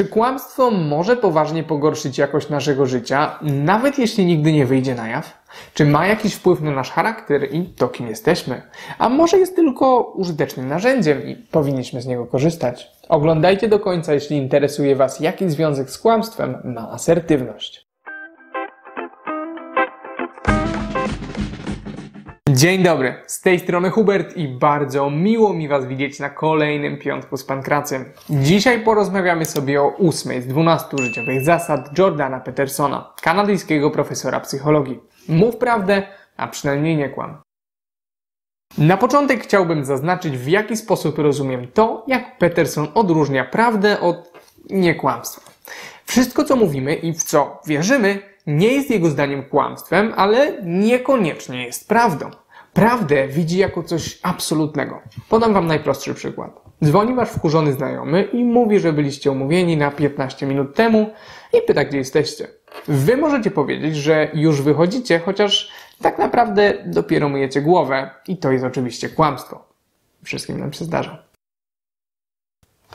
Czy kłamstwo może poważnie pogorszyć jakość naszego życia, nawet jeśli nigdy nie wyjdzie na jaw? Czy ma jakiś wpływ na nasz charakter i to, kim jesteśmy? A może jest tylko użytecznym narzędziem i powinniśmy z niego korzystać? Oglądajcie do końca, jeśli interesuje Was, jaki związek z kłamstwem ma asertywność. Dzień dobry, z tej strony Hubert i bardzo miło mi Was widzieć na kolejnym piątku z Pankracem. Dzisiaj porozmawiamy sobie o ósmej z 12 życiowych zasad Jordana Petersona, kanadyjskiego profesora psychologii. Mów prawdę, a przynajmniej nie kłam. Na początek chciałbym zaznaczyć, w jaki sposób rozumiem to, jak Peterson odróżnia prawdę od niekłamstwa. Wszystko, co mówimy i w co wierzymy, nie jest jego zdaniem kłamstwem, ale niekoniecznie jest prawdą. Prawdę widzi jako coś absolutnego. Podam Wam najprostszy przykład. Dzwoni Wasz wkurzony znajomy i mówi, że byliście umówieni na 15 minut temu i pyta, gdzie jesteście. Wy możecie powiedzieć, że już wychodzicie, chociaż tak naprawdę dopiero myjecie głowę i to jest oczywiście kłamstwo. Wszystkim nam się zdarza.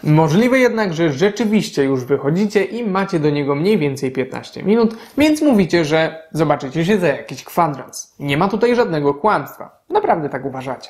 Możliwe jednak, że rzeczywiście już wychodzicie i macie do niego mniej więcej 15 minut, więc mówicie, że zobaczycie się za jakiś kwadrans. Nie ma tutaj żadnego kłamstwa. Naprawdę tak uważacie.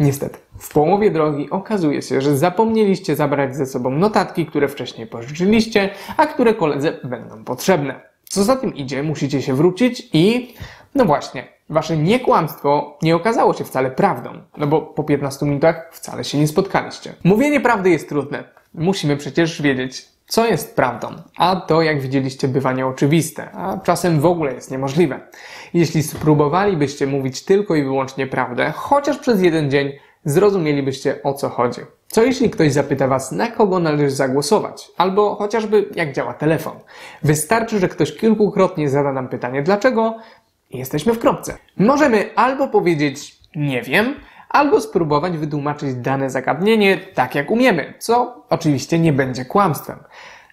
Niestety, w połowie drogi okazuje się, że zapomnieliście zabrać ze sobą notatki, które wcześniej pożyczyliście, a które koledze będą potrzebne. Co za tym idzie, musicie się wrócić i, no właśnie, wasze niekłamstwo nie okazało się wcale prawdą, no bo po 15 minutach wcale się nie spotkaliście. Mówienie prawdy jest trudne. Musimy przecież wiedzieć, co jest prawdą, a to, jak widzieliście, bywa nieoczywiste, a czasem w ogóle jest niemożliwe. Jeśli spróbowalibyście mówić tylko i wyłącznie prawdę, chociaż przez jeden dzień, zrozumielibyście o co chodzi. Co jeśli ktoś zapyta Was, na kogo należy zagłosować? Albo chociażby jak działa telefon? Wystarczy, że ktoś kilkukrotnie zada nam pytanie dlaczego i jesteśmy w kropce. Możemy albo powiedzieć nie wiem, albo spróbować wytłumaczyć dane zagadnienie tak jak umiemy, co oczywiście nie będzie kłamstwem.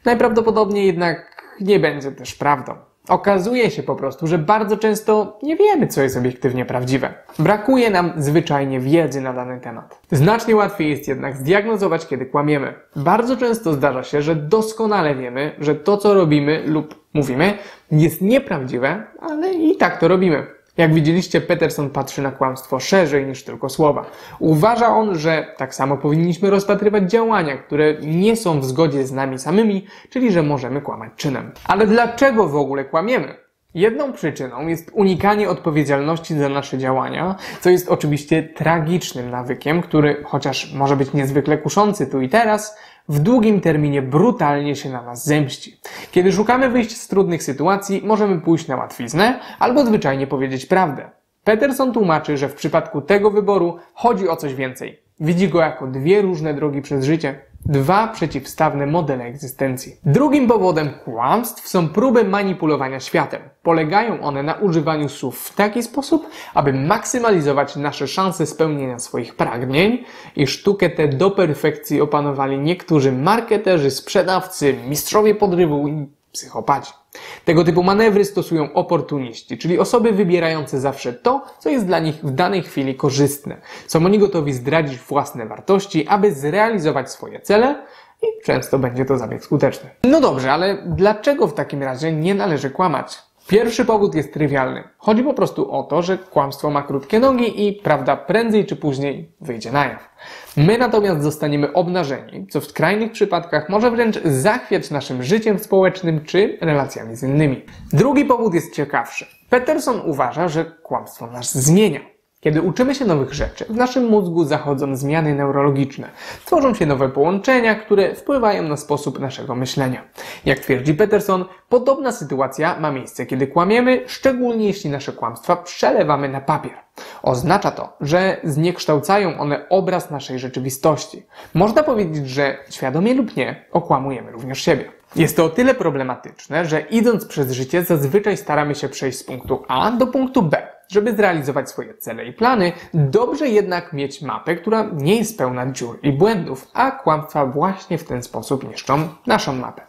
Najprawdopodobniej jednak nie będzie też prawdą. Okazuje się po prostu, że bardzo często nie wiemy, co jest obiektywnie prawdziwe. Brakuje nam zwyczajnie wiedzy na dany temat. Znacznie łatwiej jest jednak zdiagnozować, kiedy kłamiemy. Bardzo często zdarza się, że doskonale wiemy, że to, co robimy lub mówimy, jest nieprawdziwe, ale i tak to robimy. Jak widzieliście, Peterson patrzy na kłamstwo szerzej niż tylko słowa. Uważa on, że tak samo powinniśmy rozpatrywać działania, które nie są w zgodzie z nami samymi, czyli że możemy kłamać czynem. Ale dlaczego w ogóle kłamiemy? Jedną przyczyną jest unikanie odpowiedzialności za nasze działania, co jest oczywiście tragicznym nawykiem, który, chociaż może być niezwykle kuszący tu i teraz, w długim terminie brutalnie się na nas zemści. Kiedy szukamy wyjść z trudnych sytuacji, możemy pójść na łatwiznę albo zwyczajnie powiedzieć prawdę. Peterson tłumaczy, że w przypadku tego wyboru chodzi o coś więcej. Widzi go jako dwie różne drogi przez życie, dwa przeciwstawne modele egzystencji. Drugim powodem kłamstw są próby manipulowania światem. Polegają one na używaniu słów w taki sposób, aby maksymalizować nasze szanse spełnienia swoich pragnień i sztukę tę do perfekcji opanowali niektórzy marketerzy, sprzedawcy, mistrzowie podrywu i psychopaci. Tego typu manewry stosują oportuniści, czyli osoby wybierające zawsze to, co jest dla nich w danej chwili korzystne. Są oni gotowi zdradzić własne wartości, aby zrealizować swoje cele i często będzie to zabieg skuteczny. No dobrze, ale dlaczego w takim razie nie należy kłamać? Pierwszy powód jest trywialny. Chodzi po prostu o to, że kłamstwo ma krótkie nogi i prawda prędzej czy później wyjdzie na jaw. My natomiast zostaniemy obnażeni, co w skrajnych przypadkach może wręcz zachwiać naszym życiem społecznym czy relacjami z innymi. Drugi powód jest ciekawszy. Peterson uważa, że kłamstwo nas zmienia. Kiedy uczymy się nowych rzeczy, w naszym mózgu zachodzą zmiany neurologiczne. Tworzą się nowe połączenia, które wpływają na sposób naszego myślenia. Jak twierdzi Peterson, podobna sytuacja ma miejsce, kiedy kłamiemy, szczególnie jeśli nasze kłamstwa przelewamy na papier. Oznacza to, że zniekształcają one obraz naszej rzeczywistości. Można powiedzieć, że świadomie lub nie, okłamujemy również siebie. Jest to o tyle problematyczne, że idąc przez życie zazwyczaj staramy się przejść z punktu A do punktu B. Żeby zrealizować swoje cele i plany, dobrze jednak mieć mapę, która nie jest pełna dziur i błędów, a kłamstwa właśnie w ten sposób niszczą naszą mapę.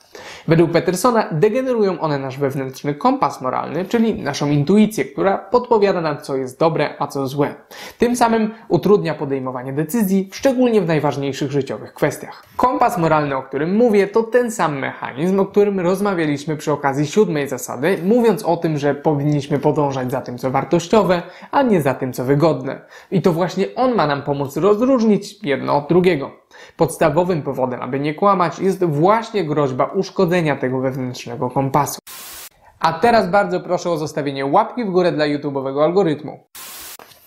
Według Petersona degenerują one nasz wewnętrzny kompas moralny, czyli naszą intuicję, która podpowiada nam, co jest dobre, a co złe. Tym samym utrudnia podejmowanie decyzji, szczególnie w najważniejszych życiowych kwestiach. Kompas moralny, o którym mówię, to ten sam mechanizm, o którym rozmawialiśmy przy okazji siódmej zasady, mówiąc o tym, że powinniśmy podążać za tym, co wartościowe, a nie za tym, co wygodne. I to właśnie on ma nam pomóc rozróżnić jedno od drugiego. Podstawowym powodem, aby nie kłamać, jest właśnie groźba uszkodzenia tego wewnętrznego kompasu. A teraz bardzo proszę o zostawienie łapki w górę dla YouTube'owego algorytmu.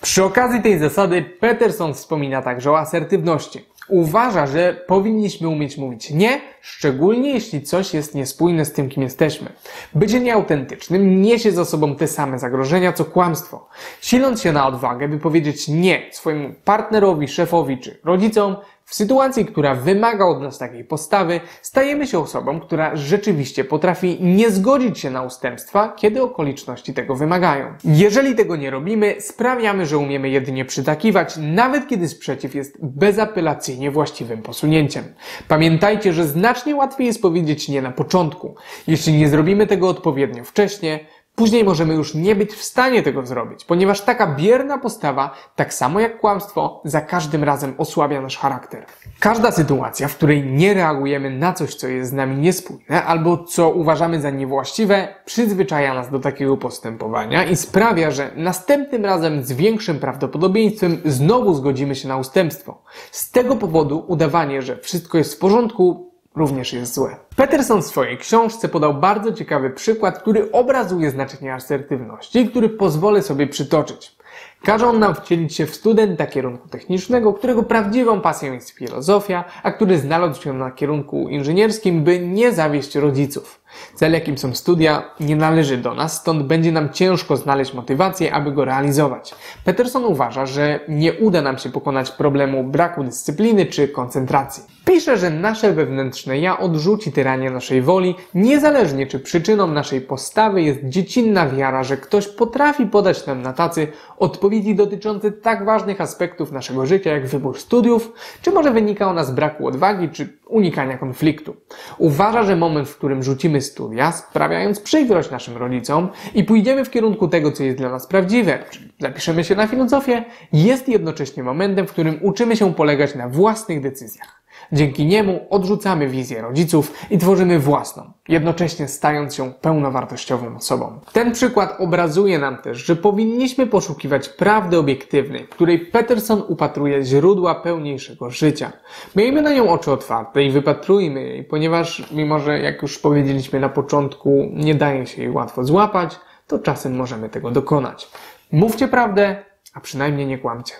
Przy okazji tej zasady Peterson wspomina także o asertywności. Uważa, że powinniśmy umieć mówić nie, szczególnie jeśli coś jest niespójne z tym, kim jesteśmy. Bycie nieautentycznym niesie za sobą te same zagrożenia, co kłamstwo. Siląc się na odwagę, by powiedzieć nie swojemu partnerowi, szefowi czy rodzicom, w sytuacji, która wymaga od nas takiej postawy, stajemy się osobą, która rzeczywiście potrafi nie zgodzić się na ustępstwa, kiedy okoliczności tego wymagają. Jeżeli tego nie robimy, sprawiamy, że umiemy jedynie przytakiwać, nawet kiedy sprzeciw jest bezapelacyjnie właściwym posunięciem. Pamiętajcie, że znacznie łatwiej jest powiedzieć nie na początku. Jeśli nie zrobimy tego odpowiednio wcześnie, Później możemy już nie być w stanie tego zrobić, ponieważ taka bierna postawa, tak samo jak kłamstwo, za każdym razem osłabia nasz charakter. Każda sytuacja, w której nie reagujemy na coś, co jest z nami niespójne, albo co uważamy za niewłaściwe, przyzwyczaja nas do takiego postępowania i sprawia, że następnym razem z większym prawdopodobieństwem znowu zgodzimy się na ustępstwo. Z tego powodu udawanie, że wszystko jest w porządku, również jest złe. Peterson w swojej książce podał bardzo ciekawy przykład, który obrazuje znaczenie asertywności, który pozwolę sobie przytoczyć. Każe on nam wcielić się w studenta kierunku technicznego, którego prawdziwą pasją jest filozofia, a który znalazł się na kierunku inżynierskim, by nie zawieść rodziców. Cel, jakim są studia, nie należy do nas, stąd będzie nam ciężko znaleźć motywację, aby go realizować. Peterson uważa, że nie uda nam się pokonać problemu braku dyscypliny czy koncentracji. Pisze, że nasze wewnętrzne ja odrzuci tyranię naszej woli, niezależnie czy przyczyną naszej postawy jest dziecinna wiara, że ktoś potrafi podać nam na tacy odpowiedzi dotyczące tak ważnych aspektów naszego życia, jak wybór studiów, czy może wynika ona z braku odwagi, czy unikania konfliktu. Uważa, że moment, w którym rzucimy studia, sprawiając przykrość naszym rodzicom i pójdziemy w kierunku tego, co jest dla nas prawdziwe, czyli zapiszemy się na filozofię, jest jednocześnie momentem, w którym uczymy się polegać na własnych decyzjach. Dzięki niemu odrzucamy wizję rodziców i tworzymy własną, jednocześnie stając się pełnowartościową osobą. Ten przykład obrazuje nam też, że powinniśmy poszukiwać prawdy obiektywnej, w której Peterson upatruje źródła pełniejszego życia. Miejmy na nią oczy otwarte i wypatrujmy jej, ponieważ mimo, że jak już powiedzieliśmy na początku, nie daje się jej łatwo złapać, to czasem możemy tego dokonać. Mówcie prawdę, a przynajmniej nie kłamcie.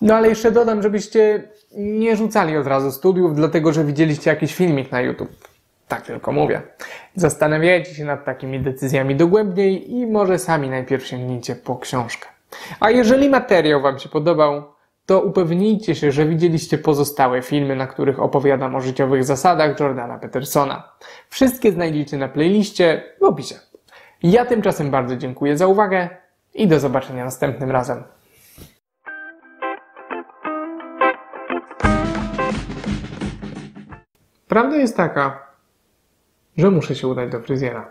No ale jeszcze dodam, żebyście nie rzucali od razu studiów, dlatego że widzieliście jakiś filmik na YouTube. Tak tylko mówię. Zastanawiajcie się nad takimi decyzjami dogłębniej i może sami najpierw sięgnijcie po książkę. A jeżeli materiał Wam się podobał, to upewnijcie się, że widzieliście pozostałe filmy, na których opowiadam o życiowych zasadach Jordana Petersona. Wszystkie znajdziecie na playliście w opisie. Ja tymczasem bardzo dziękuję za uwagę i do zobaczenia następnym razem. Prawda jest taka, że muszę się udać do fryzjera.